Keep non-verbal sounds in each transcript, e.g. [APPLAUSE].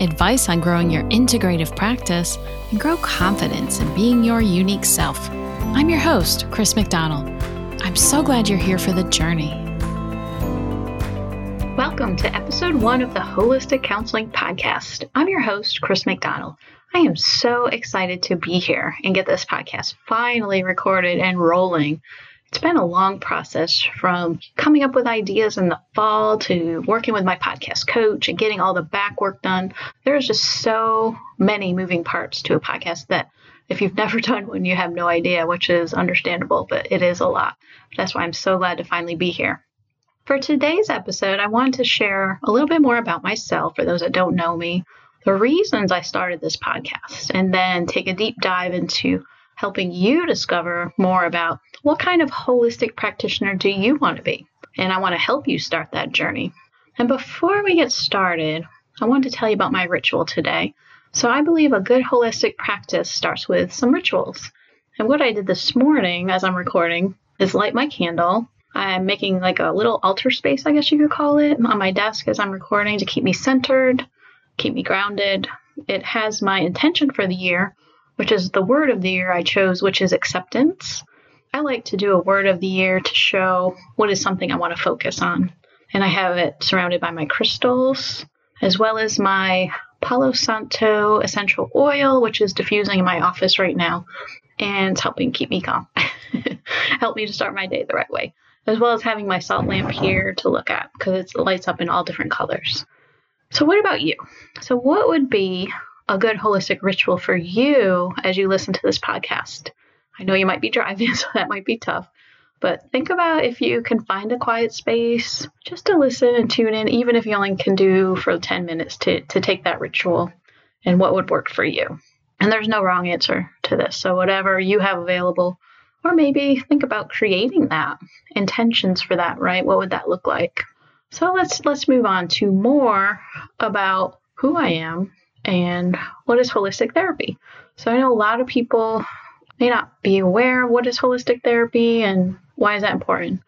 advice on growing your integrative practice, and grow confidence in being your unique self. I'm your host, Chris McDonald. I'm so glad you're here for the journey. Welcome to episode one of the Holistic Counseling Podcast. I'm your host, Chris McDonald. I am so excited to be here and get this podcast finally recorded and rolling. It's been a long process from coming up with ideas in the fall to working with my podcast coach and getting all the back work done. There's just so many moving parts to a podcast that if you've [LAUGHS] never done one, you have no idea, which is understandable, but it is a lot. That's why I'm so glad to finally be here. For today's episode, I wanted to share a little bit more about myself for those that don't know me, the reasons I started this podcast, and then take a deep dive into helping you discover more about what kind of holistic practitioner do you want to be. And I want to help you start that journey. And before we get started, I want to tell you about my ritual today. So I believe a good holistic practice starts with some rituals. And what I did this morning as I'm recording is light my candle. I'm making like a little altar space, I guess you could call it, on my desk as I'm recording to keep me centered, keep me grounded. It has my intention for the year, which is the word of the year I chose, which is acceptance. I like to do a word of the year to show what is something I want to focus on. And I have it surrounded by my crystals, as well as my Palo Santo essential oil, which is diffusing in my office right now and it's helping keep me calm. [LAUGHS] Help me to start my day the right way, as well as having my salt lamp here to look at because it lights up in all different colors. So, what about you? So, what would be a good holistic ritual for you as you listen to this podcast. I know you might be driving, [LAUGHS] so that might be tough. But think about if you can find a quiet space just to listen and tune in, even if you only can do for 10 minutes to, to take that ritual and what would work for you. And there's no wrong answer to this. So, whatever you have available, or maybe think about creating that intentions for that, right? What would that look like? So let's let's move on to more about who I am and what is holistic therapy. So I know a lot of people may not be aware of what is holistic therapy and why is that important.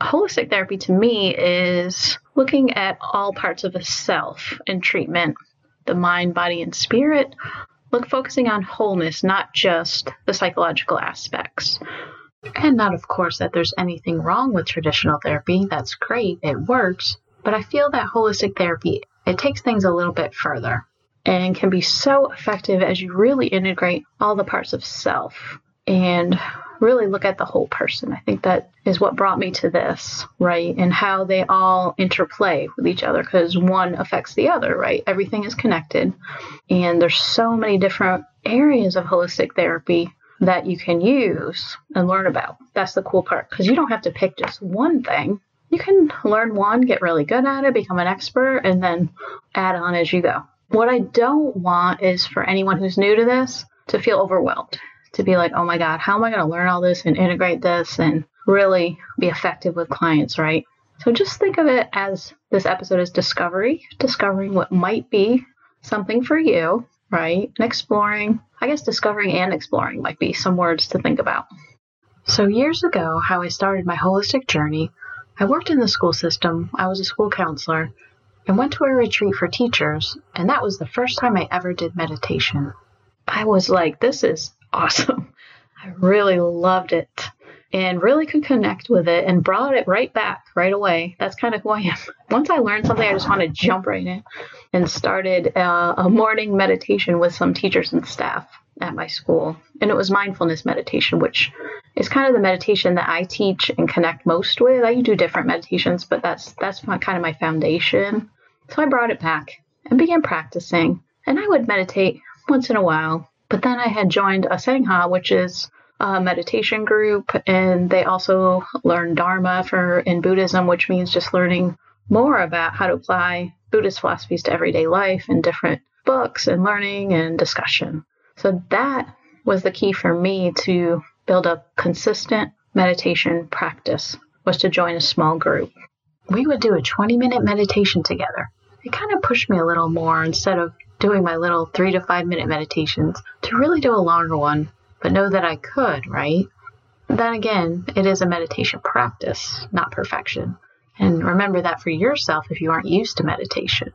Holistic therapy to me is looking at all parts of the self in treatment, the mind, body, and spirit. Look focusing on wholeness, not just the psychological aspects. And not, of course, that there's anything wrong with traditional therapy. That's great, it works. But I feel that holistic therapy it takes things a little bit further and can be so effective as you really integrate all the parts of self and really look at the whole person. I think that is what brought me to this, right? And how they all interplay with each other because one affects the other, right? Everything is connected. And there's so many different areas of holistic therapy that you can use and learn about. That's the cool part because you don't have to pick just one thing. You can learn one, get really good at it, become an expert, and then add on as you go. What I don't want is for anyone who's new to this to feel overwhelmed, to be like, oh my God, how am I going to learn all this and integrate this and really be effective with clients, right? So just think of it as this episode is discovery, discovering what might be something for you, right? And exploring, I guess discovering and exploring might be some words to think about. So, years ago, how I started my holistic journey, I worked in the school system, I was a school counselor, and went to a retreat for teachers, and that was the first time I ever did meditation. I was like, this is awesome. [LAUGHS] I really loved it and really could connect with it and brought it right back right away. That's kind of who I am. [LAUGHS] Once I learned something, I just want to jump right in and started uh, a morning meditation with some teachers and staff at my school. And it was mindfulness meditation, which is kind of the meditation that I teach and connect most with. I do different meditations, but that's that's my, kind of my foundation. So I brought it back and began practicing. And I would meditate once in a while. But then I had joined a Sangha, which is a meditation group, and they also learn Dharma for in Buddhism, which means just learning more about how to apply Buddhist philosophies to everyday life in different books and learning and discussion. So that was the key for me to build a consistent meditation practice was to join a small group. We would do a 20 minute meditation together. It kind of pushed me a little more instead of doing my little three to five minute meditations to really do a longer one, but know that I could, right? Then again, it is a meditation practice, not perfection. And remember that for yourself if you aren't used to meditation.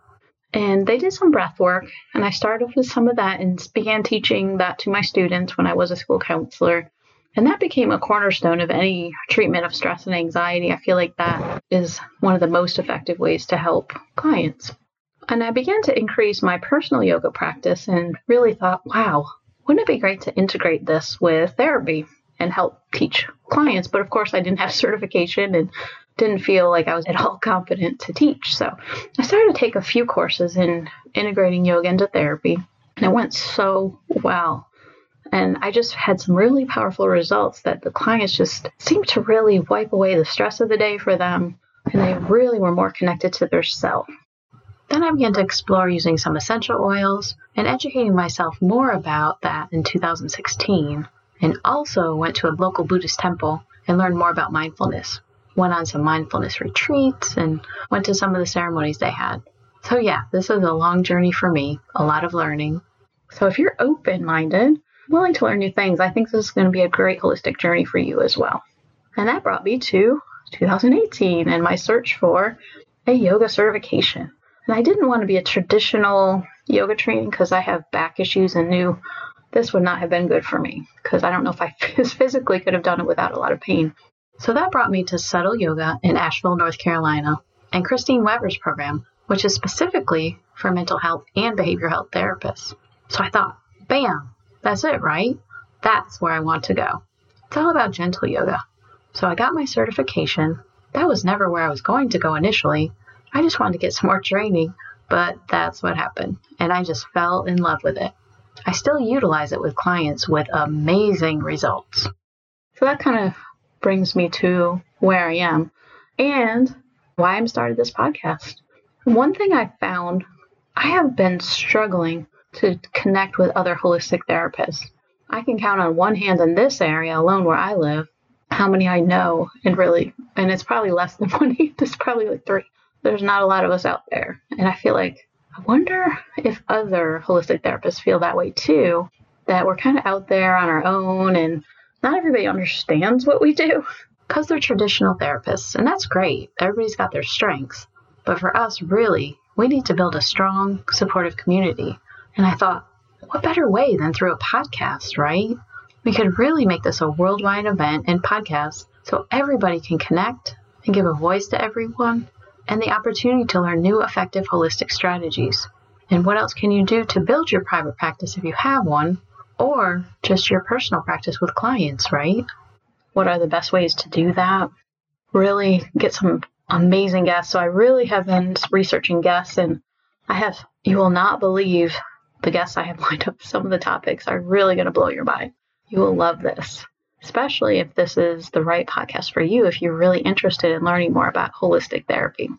And they did some breath work, and I started with some of that and began teaching that to my students when I was a school counselor. And that became a cornerstone of any treatment of stress and anxiety. I feel like that is one of the most effective ways to help clients. And I began to increase my personal yoga practice and really thought, wow, wouldn't it be great to integrate this with therapy and help teach clients? But of course, I didn't have [LAUGHS] certification and didn't feel like I was at all confident to teach. So I started to take a few courses in integrating yoga into therapy, and it went so well. And I just had some really powerful results that the clients just seemed to really wipe away the stress of the day for them, and they really were more connected to their self. Then I began to explore using some essential oils and educating myself more about that in 2016, and also went to a local Buddhist temple and learned more about mindfulness. Went on some mindfulness retreats and went to some of the ceremonies they had. So, yeah, this is a long journey for me, a lot of learning. So, if you're open minded, willing to learn new things, I think this is going to be a great holistic journey for you as well. And that brought me to 2018 and my search for a yoga certification. And I didn't want to be a traditional yoga training because I have back issues and knew this would not have been good for me because I don't know if I [LAUGHS] physically could have done it without a lot of pain. So that brought me to Subtle Yoga in Asheville, North Carolina, and Kristine Weber's program, which is specifically for mental health and behavioral health therapists. So I thought, bam, that's it, right? That's where I want to go. It's all about gentle yoga. So I got my certification. That was never where I was going to go initially. I just wanted to get some more training, but that's what happened. And I just fell in love with it. I still utilize it with clients with amazing results. So that kind of brings me to where I am and why I'm started this podcast. One thing I found I have been struggling to connect with other holistic therapists. I can count on one hand in this area alone where I live how many I know and really and it's probably less than [LAUGHS] one hand, it's probably like three. There's not a lot of us out there. And I feel like I wonder if other holistic therapists feel that way too, that we're kind of out there on our own and not everybody understands what we do because they're traditional therapists, and that's great. Everybody's got their strengths. But for us, really, we need to build a strong, supportive community and I thought, what better way than through a podcast, right? We could really make this a worldwide event and podcast so everybody can connect and give a voice to everyone and the opportunity to learn new effective holistic strategies. And what else can you do to build your private practice if you have one, or just your personal practice with clients, right? What are the best ways to do that? Really get some amazing guests. So I really have been researching guests and I have, you will not believe the guests I have [LAUGHS] lined up, some of the topics are really going to blow your mind. You will love this, especially if this is the right podcast for you, if you're really interested in learning more about holistic therapy.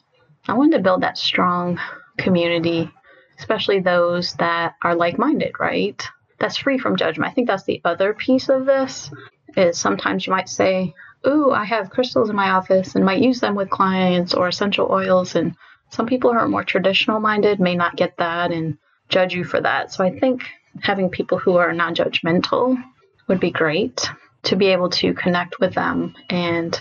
I wanted to build that strong community, especially those that are like minded, right? That's free from judgment. I think that's the other piece of this is sometimes you might say, Ooh, I have crystals in my office and might use them with clients or essential oils. And some people who are more traditional minded may not get that and judge you for that. So I think having people who are non judgmental would be great to be able to connect with them and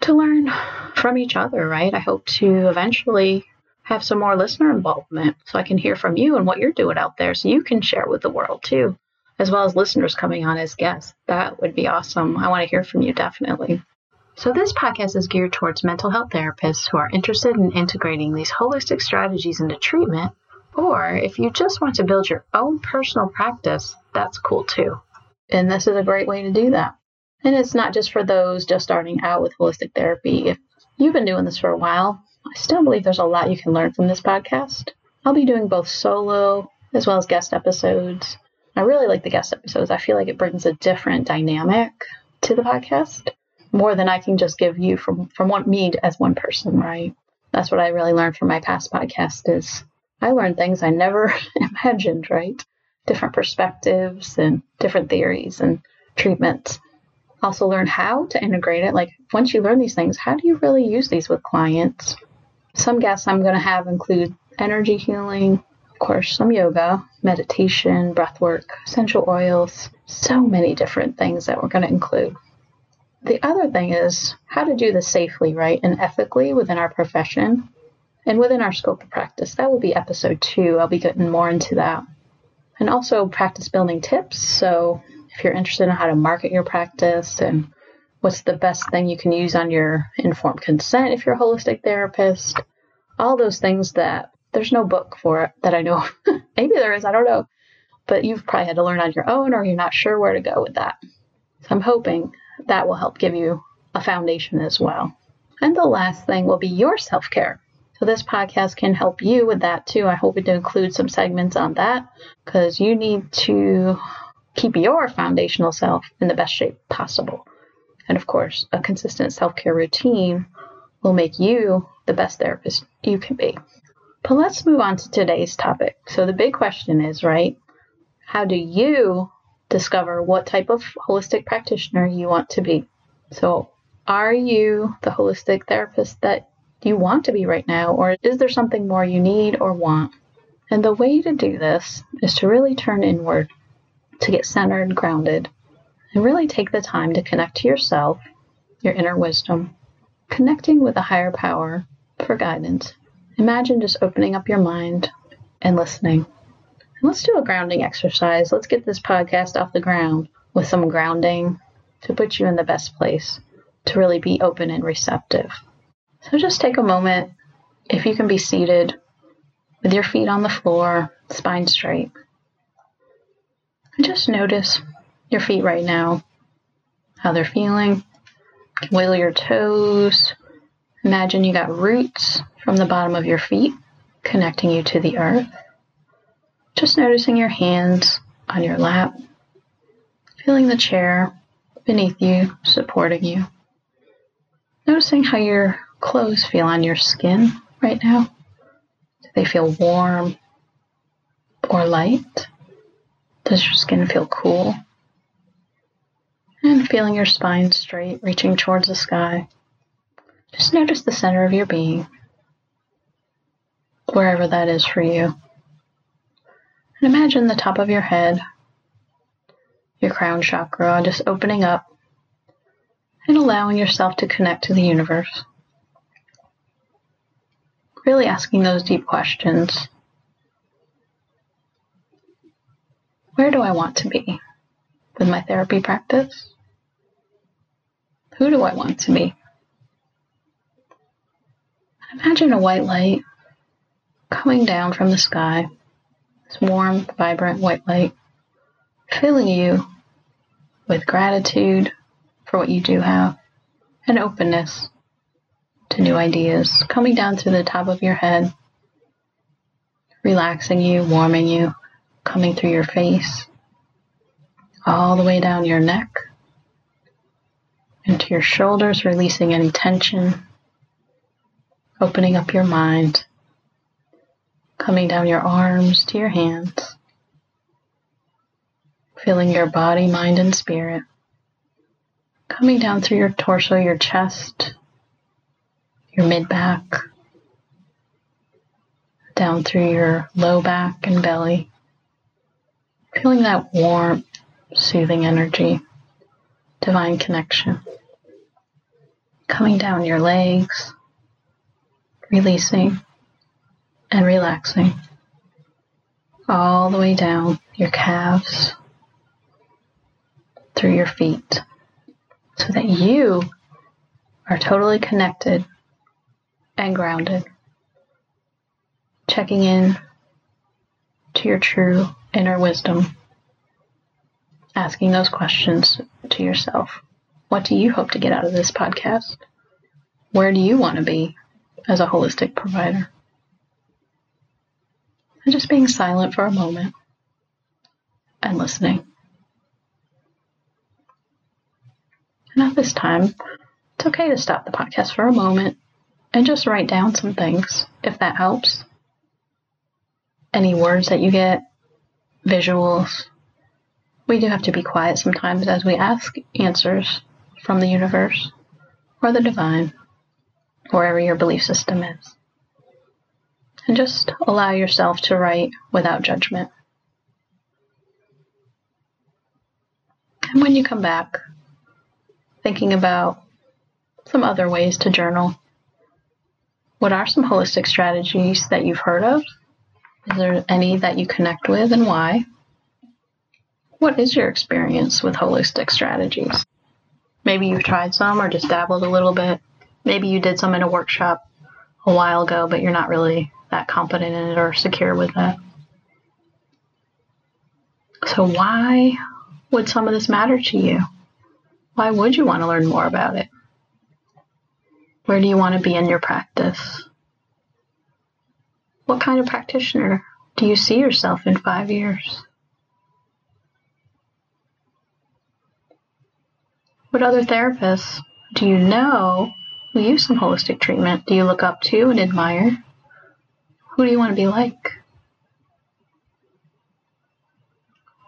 to learn from each other, right? I hope to eventually have some more listener involvement so I can hear from you and what you're doing out there so you can share with the world too, as well as listeners coming on as guests. That would be awesome. I want to hear from you definitely. So, this podcast is geared towards mental health therapists who are interested in integrating these holistic strategies into treatment or if you just want to build your own personal practice, that's cool too. And this is a great way to do that. And it's not just for those just starting out with holistic therapy. If you've been doing this for a while, I still believe there's a lot you can learn from this podcast. I'll be doing both solo as well as guest episodes. I really like the guest episodes. I feel like it brings a different dynamic to the podcast more than I can just give you from from me as one person, right? That's what I really learned from my past podcast is I learned things I never [LAUGHS] imagined, right? different perspectives and different theories and treatments. Also, learn how to integrate it. Like, once you learn these things, how do you really use these with clients? Some guests I'm going to have include energy healing, of course, some yoga, meditation, breath work, essential oils, so many different things that we're going to include. The other thing is how to do this safely, right, and ethically within our profession and within our scope of practice. That will be episode two. I'll be getting more into that. And also practice building tips. So if you're interested in how to market your practice and what's the best thing you can use on your informed consent if you're a holistic therapist, all those things that there's no book for it that I know. [LAUGHS] Maybe there is, I don't know. But you've probably had to learn on your own or you're not sure where to go with that. So I'm hoping that will help give you a foundation as well. And the last thing will be your self care. So this podcast can help you with that too. I hope to include some segments on that because you need to keep your foundational self in the best shape possible. And of course, a consistent self care routine will make you the best therapist you can be. But let's move on to today's topic. So, the big question is, right? How do you discover what type of holistic practitioner you want to be? So, are you the holistic therapist that you want to be right now, or is there something more you need or want? And the way to do this is to really turn inward, to get centered, grounded, and really take the time to connect to yourself, your inner wisdom, connecting with a higher power for guidance. Imagine just opening up your mind and listening. And let's do a grounding exercise. Let's get this podcast off the ground with some grounding to put you in the best place to really be open and receptive. So just take a moment, if you can be seated with your feet on the floor, spine straight. And just notice your feet right now, how they're feeling. Wiggle your toes. Imagine you got roots from the bottom of your feet connecting you to the earth. Just noticing your hands on your lap, feeling the chair beneath you, supporting you. Noticing how your clothes feel on your skin right now? Do they feel warm or light? Does your skin feel cool? And feeling your spine straight, reaching towards the sky. Just notice the center of your being, wherever that is for you. And imagine the top of your head, your crown chakra, just opening up and allowing yourself to connect to the universe really asking those deep questions. Where do I want to be with my therapy practice? Who do I want to be? Imagine a white light coming down from the sky, this warm, vibrant white light, filling you with gratitude for what you do have and openness to new ideas coming down through the top of your head, relaxing you, warming you, coming through your face, all the way down your neck, into your shoulders, releasing any tension, opening up your mind, coming down your arms to your hands, feeling your body, mind, and spirit, coming down through your torso, your chest, your mid back, down through your low back and belly. Feeling that warm, soothing energy, divine connection. Coming down your legs, releasing and relaxing. All the way down your calves, through your feet, so that you are totally connected and grounded. Checking in to your true inner wisdom. Asking those questions to yourself. What do you hope to get out of this podcast? Where do you want to be as a holistic provider? And just being silent for a moment and listening. And at this time, it's okay to stop the podcast for a moment and just write down some things if that helps. Any words that you get visuals. We do have to be quiet sometimes as we ask answers from the universe or the divine, wherever your belief system is. And just allow yourself to write without judgment. And when you come back, thinking about some other ways to journal, what are some holistic strategies that you've heard of? Is there any that you connect with and why? What is your experience with holistic strategies? Maybe you've tried some or just dabbled a little bit. Maybe you did some in a workshop a while ago, but you're not really that competent in it or secure with it. So, why would some of this matter to you? Why would you want to learn more about it? Where do you want to be in your practice? What kind of practitioner do you see yourself in five years? What other therapists do you know who use some holistic treatment? Do you look up to and admire? Who do you want to be like?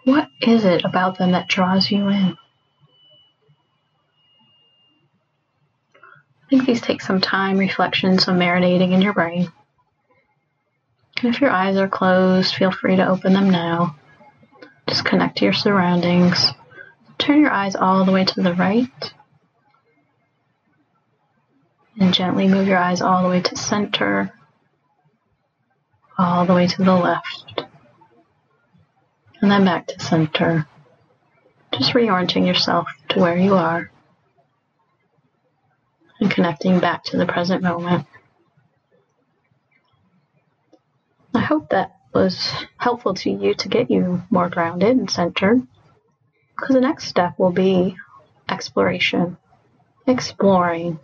What is it about them that draws you in? I think these take some time, reflection, some marinating in your brain. And if your eyes are closed, feel free to open them now. Just connect to your surroundings. Turn your eyes all the way to the right. And gently move your eyes all the way to center, all the way to the left and then back to center. Just reorienting yourself to where you are and connecting back to the present moment. I hope that was helpful to you to get you more grounded and centered. Because the next step will be exploration, exploring.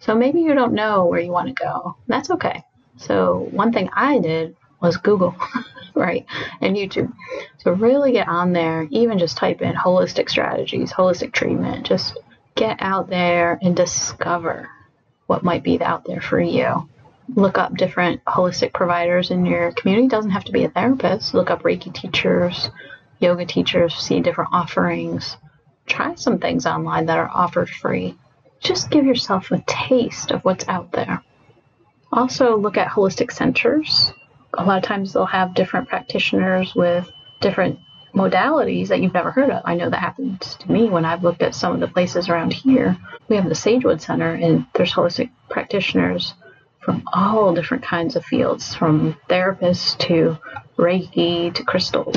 So maybe you don't know where you want to go. That's okay. So, one thing I did was Google. [LAUGHS] right? And YouTube. So really get on there, even just type in holistic strategies, holistic treatment. Just get out there and discover what might be out there for you. Look up different holistic providers in your community. It doesn't have to be a therapist. Look up Reiki teachers, yoga teachers, see different offerings. Try some things online that are offered free. Just give yourself a taste of what's out there. Also, look at holistic centers a lot of times they'll have different practitioners with different modalities that you've never heard of. I know that happens to me when I've looked at some of the places around here. We have the Sagewood Center, and there's holistic practitioners from all different kinds of fields, from therapists to Reiki to crystals,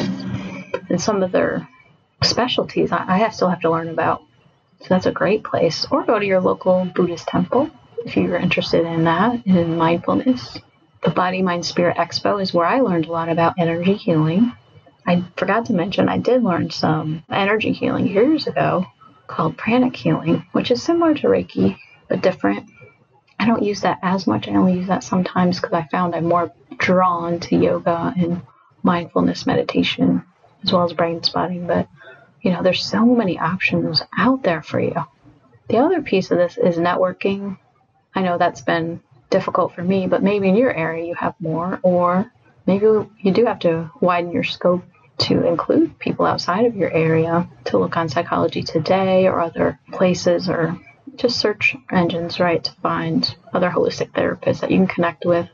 and some of their specialties I, I still have to learn about. So that's a great place. Or go to your local Buddhist temple if you're interested in that, in mindfulness the Body, Mind, Spirit Expo is where I learned a lot about energy healing. I forgot to mention I did learn some energy healing years ago called pranic healing, which is similar to Reiki but different. I don't use that as much. I only use that sometimes because I found I'm more drawn to yoga and mindfulness meditation as well as brain spotting. But you know, there's so many options out there for you. The other piece of this is networking. I know that's been difficult for me, but maybe in your area you have more, or maybe you do have to widen your scope to include people outside of your area to look on Psychology Today or other places or just search engines, right, to find other holistic therapists that you can connect with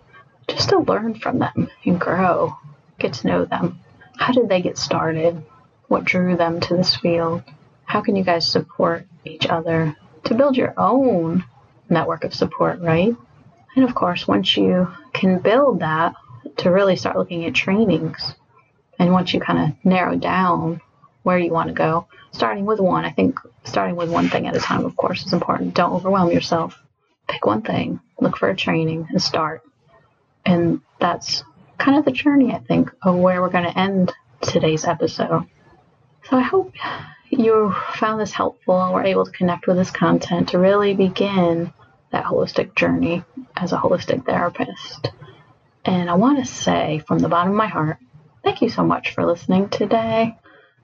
just to learn from them and grow, get to know them. How did they get started? What drew them to this field? How can you guys support each other to build your own network of support, right? And of course, once you can build that, to really start looking at trainings, and once you kind of narrow down where you want to go, starting with one, I think starting with one thing at a time, of course, is important. Don't overwhelm yourself. Pick one thing, look for a training, and start. And that's kind of the journey, I think, of where we're going to end today's episode. So I hope you found this helpful and were able to connect with this content to really begin that holistic journey as a holistic therapist. And I want to say from the bottom of my heart, thank you so much for listening today.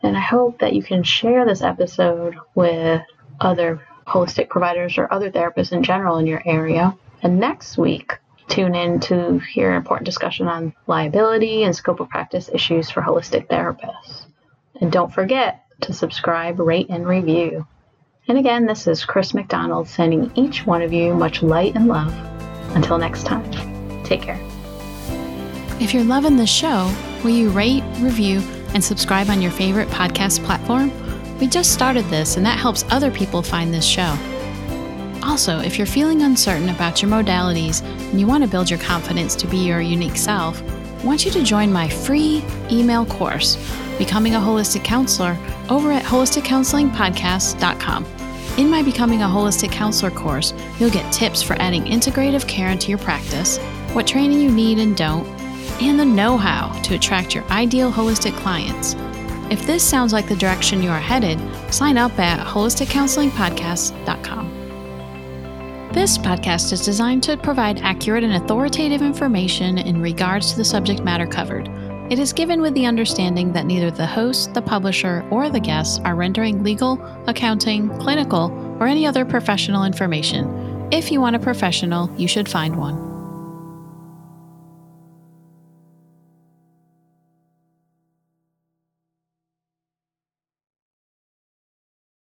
And I hope that you can share this episode with other holistic providers or other therapists in general in your area. And next week, Tune in to hear an important discussion on liability and scope of practice issues for holistic therapists. And don't forget to subscribe, rate, and review. And again, this is Chris McDonald sending each one of you much light and love. Until next time, take care. If you're loving the show, will you rate, review, and subscribe on your favorite podcast platform? We just started this, and that helps other people find this show. Also, if you're feeling uncertain about your modalities and you want to build your confidence to be your unique self, I want you to join my free email course, Becoming a Holistic Counselor, over at holisticcounselingpodcast.com. In my Becoming a Holistic Counselor course, you'll get tips for adding integrative care into your practice, what training you need and don't, and the know how to attract your ideal holistic clients. If this sounds like the direction you are headed, sign up at holisticcounselingpodcast.com. This podcast is designed to provide accurate and authoritative information in regards to the subject matter covered. It is given with the understanding that neither the host, the publisher, or the guests are rendering legal, accounting, clinical, or any other professional information. If you want a professional, you should find one.